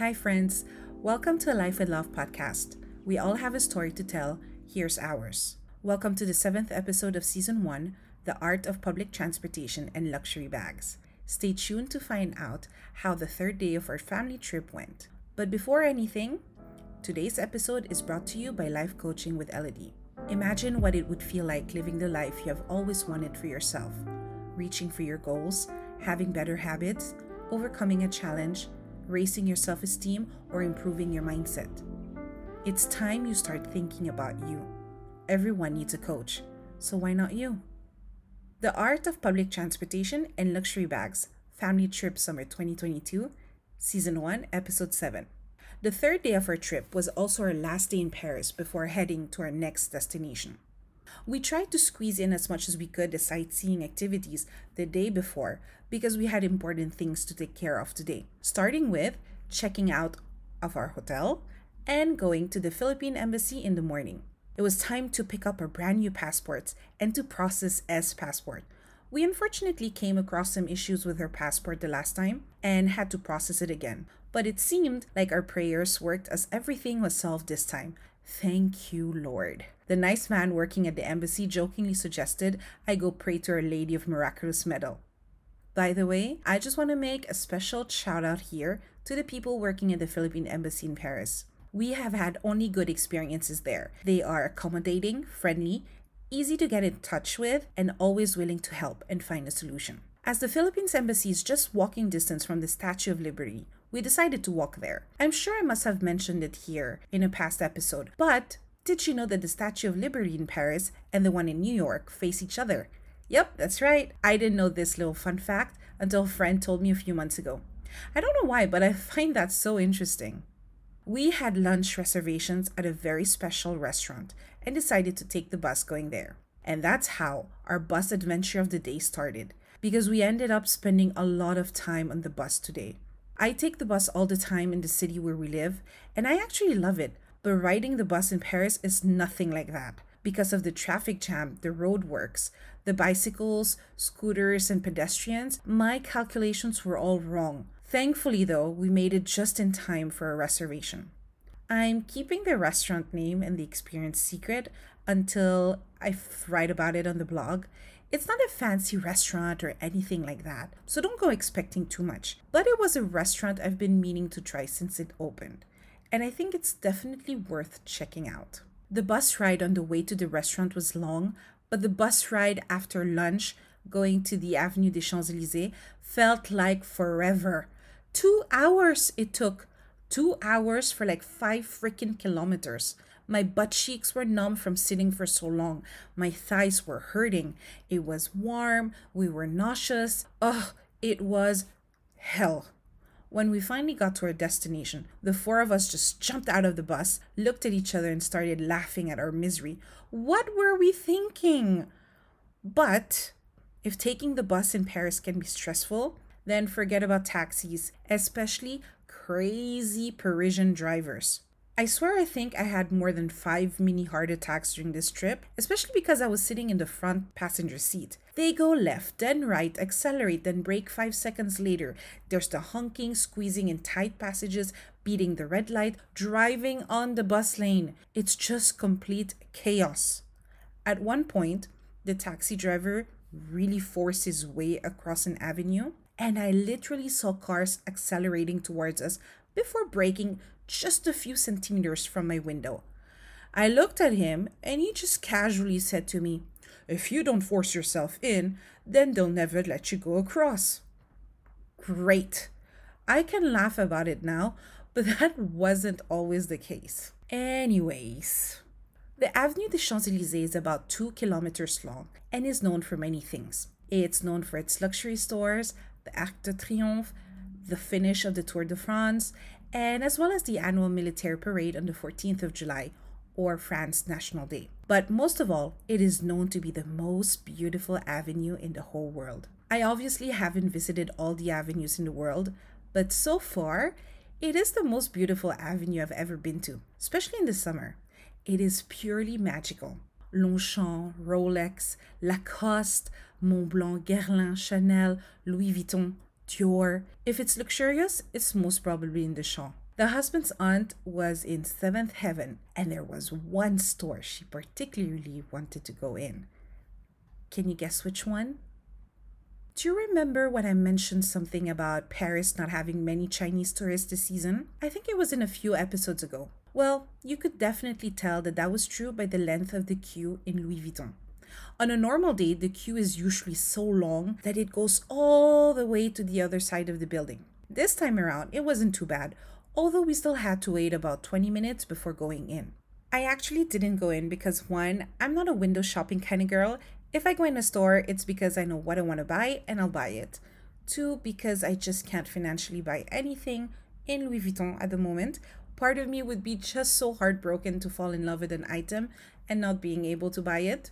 Hi, friends. Welcome to Life with Love podcast. We all have a story to tell. Here's ours. Welcome to the seventh episode of season one The Art of Public Transportation and Luxury Bags. Stay tuned to find out how the third day of our family trip went. But before anything, today's episode is brought to you by Life Coaching with Elodie. Imagine what it would feel like living the life you have always wanted for yourself, reaching for your goals, having better habits, overcoming a challenge, raising your self esteem, or improving your mindset. It's time you start thinking about you. Everyone needs a coach, so why not you? The Art of Public Transportation and Luxury Bags, Family Trip Summer 2022, Season 1, Episode 7. The third day of our trip was also our last day in Paris before heading to our next destination. We tried to squeeze in as much as we could the sightseeing activities the day before because we had important things to take care of today, starting with checking out of our hotel and going to the Philippine Embassy in the morning. It was time to pick up our brand new passports and to process S passport. We unfortunately came across some issues with her passport the last time and had to process it again. But it seemed like our prayers worked as everything was solved this time. Thank you, Lord. The nice man working at the embassy jokingly suggested I go pray to Our Lady of Miraculous Medal. By the way, I just want to make a special shout out here to the people working at the Philippine Embassy in Paris. We have had only good experiences there. They are accommodating, friendly, easy to get in touch with, and always willing to help and find a solution. As the Philippines Embassy is just walking distance from the Statue of Liberty, we decided to walk there. I'm sure I must have mentioned it here in a past episode, but did you know that the Statue of Liberty in Paris and the one in New York face each other? Yep, that's right. I didn't know this little fun fact until a friend told me a few months ago. I don't know why, but I find that so interesting. We had lunch reservations at a very special restaurant and decided to take the bus going there. And that's how our bus adventure of the day started, because we ended up spending a lot of time on the bus today. I take the bus all the time in the city where we live, and I actually love it. But riding the bus in Paris is nothing like that because of the traffic jam, the roadworks, the bicycles, scooters, and pedestrians. My calculations were all wrong. Thankfully, though, we made it just in time for a reservation. I'm keeping the restaurant name and the experience secret until I write about it on the blog. It's not a fancy restaurant or anything like that, so don't go expecting too much. But it was a restaurant I've been meaning to try since it opened, and I think it's definitely worth checking out. The bus ride on the way to the restaurant was long, but the bus ride after lunch going to the Avenue des Champs Elysees felt like forever. Two hours it took. Two hours for like five freaking kilometers. My butt cheeks were numb from sitting for so long. My thighs were hurting. It was warm. We were nauseous. Ugh, it was hell. When we finally got to our destination, the four of us just jumped out of the bus, looked at each other, and started laughing at our misery. What were we thinking? But if taking the bus in Paris can be stressful, then forget about taxis, especially crazy Parisian drivers. I swear I think I had more than five mini heart attacks during this trip, especially because I was sitting in the front passenger seat. They go left, then right, accelerate, then brake five seconds later. There's the honking, squeezing in tight passages, beating the red light, driving on the bus lane. It's just complete chaos. At one point, the taxi driver really forced his way across an avenue, and I literally saw cars accelerating towards us before braking just a few centimeters from my window. I looked at him and he just casually said to me, If you don't force yourself in, then they'll never let you go across. Great. I can laugh about it now, but that wasn't always the case. Anyways, the Avenue des Champs Elysees is about two kilometers long and is known for many things. It's known for its luxury stores, the Arc de Triomphe, the finish of the Tour de France, and as well as the annual military parade on the 14th of July, or France National Day. But most of all, it is known to be the most beautiful avenue in the whole world. I obviously haven't visited all the avenues in the world, but so far, it is the most beautiful avenue I've ever been to, especially in the summer. It is purely magical. Longchamp, Rolex, Lacoste, Montblanc, Guerlain, Chanel, Louis Vuitton, Dior. If it's luxurious, it's most probably in the Champs. The husband's aunt was in seventh heaven, and there was one store she particularly wanted to go in. Can you guess which one? Do you remember when I mentioned something about Paris not having many Chinese tourists this season? I think it was in a few episodes ago. Well, you could definitely tell that that was true by the length of the queue in Louis Vuitton. On a normal day, the queue is usually so long that it goes all the way to the other side of the building. This time around, it wasn't too bad, although we still had to wait about 20 minutes before going in. I actually didn't go in because one, I'm not a window shopping kind of girl. If I go in a store, it's because I know what I want to buy and I'll buy it. Two, because I just can't financially buy anything in Louis Vuitton at the moment. Part of me would be just so heartbroken to fall in love with an item and not being able to buy it.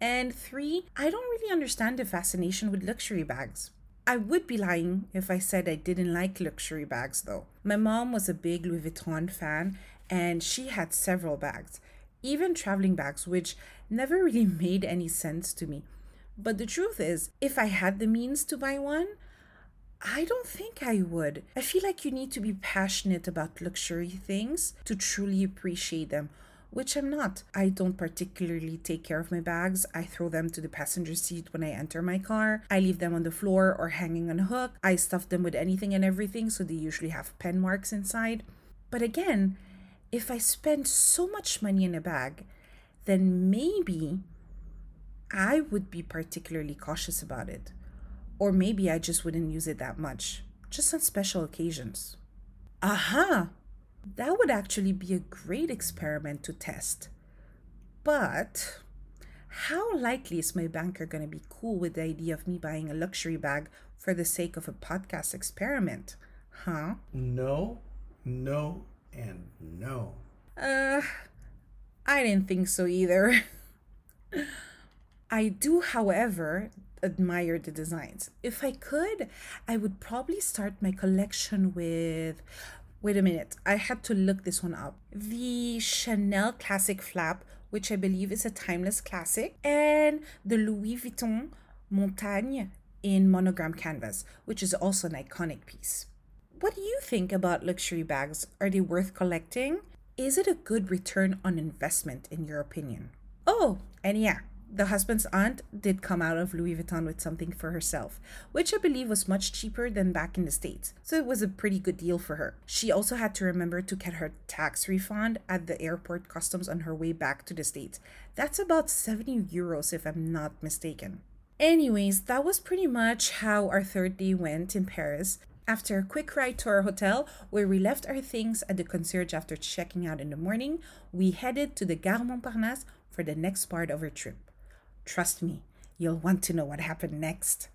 And three, I don't really understand the fascination with luxury bags. I would be lying if I said I didn't like luxury bags though. My mom was a big Louis Vuitton fan and she had several bags, even traveling bags, which never really made any sense to me. But the truth is, if I had the means to buy one, I don't think I would. I feel like you need to be passionate about luxury things to truly appreciate them which I'm not. I don't particularly take care of my bags. I throw them to the passenger seat when I enter my car. I leave them on the floor or hanging on a hook. I stuff them with anything and everything, so they usually have pen marks inside. But again, if I spend so much money in a bag, then maybe I would be particularly cautious about it. Or maybe I just wouldn't use it that much, just on special occasions. Aha! That would actually be a great experiment to test. But how likely is my banker going to be cool with the idea of me buying a luxury bag for the sake of a podcast experiment? Huh? No, no, and no. Uh, I didn't think so either. I do, however, admire the designs. If I could, I would probably start my collection with Wait a minute, I had to look this one up. The Chanel Classic Flap, which I believe is a timeless classic, and the Louis Vuitton Montaigne in monogram canvas, which is also an iconic piece. What do you think about luxury bags? Are they worth collecting? Is it a good return on investment, in your opinion? Oh, and yeah, the husband's aunt did come out of Louis Vuitton with something for herself, which I believe was much cheaper than back in the States, so it was a pretty good deal for her. She also had to remember to get her tax refund at the airport customs on her way back to the States. That's about 70 euros if I'm not mistaken. Anyways, that was pretty much how our third day went in Paris. After a quick ride to our hotel, where we left our things at the concierge after checking out in the morning, we headed to the Gare Montparnasse for the next part of our trip. Trust me, you'll want to know what happened next.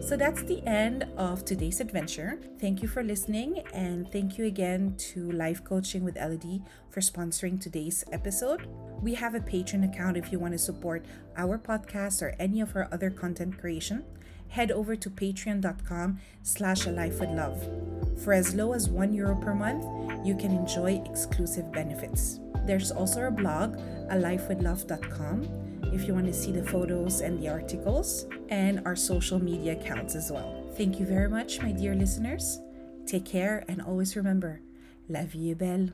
So that's the end of today's adventure. Thank you for listening, and thank you again to Life Coaching with Elodie for sponsoring today's episode. We have a Patreon account if you want to support our podcast or any of our other content creation. Head over to patreon.com slash a life with love. For as low as one euro per month, you can enjoy exclusive benefits. There's also a blog, alifewithlove.com, if you want to see the photos and the articles, and our social media accounts as well. Thank you very much, my dear listeners. Take care and always remember, la vie est belle.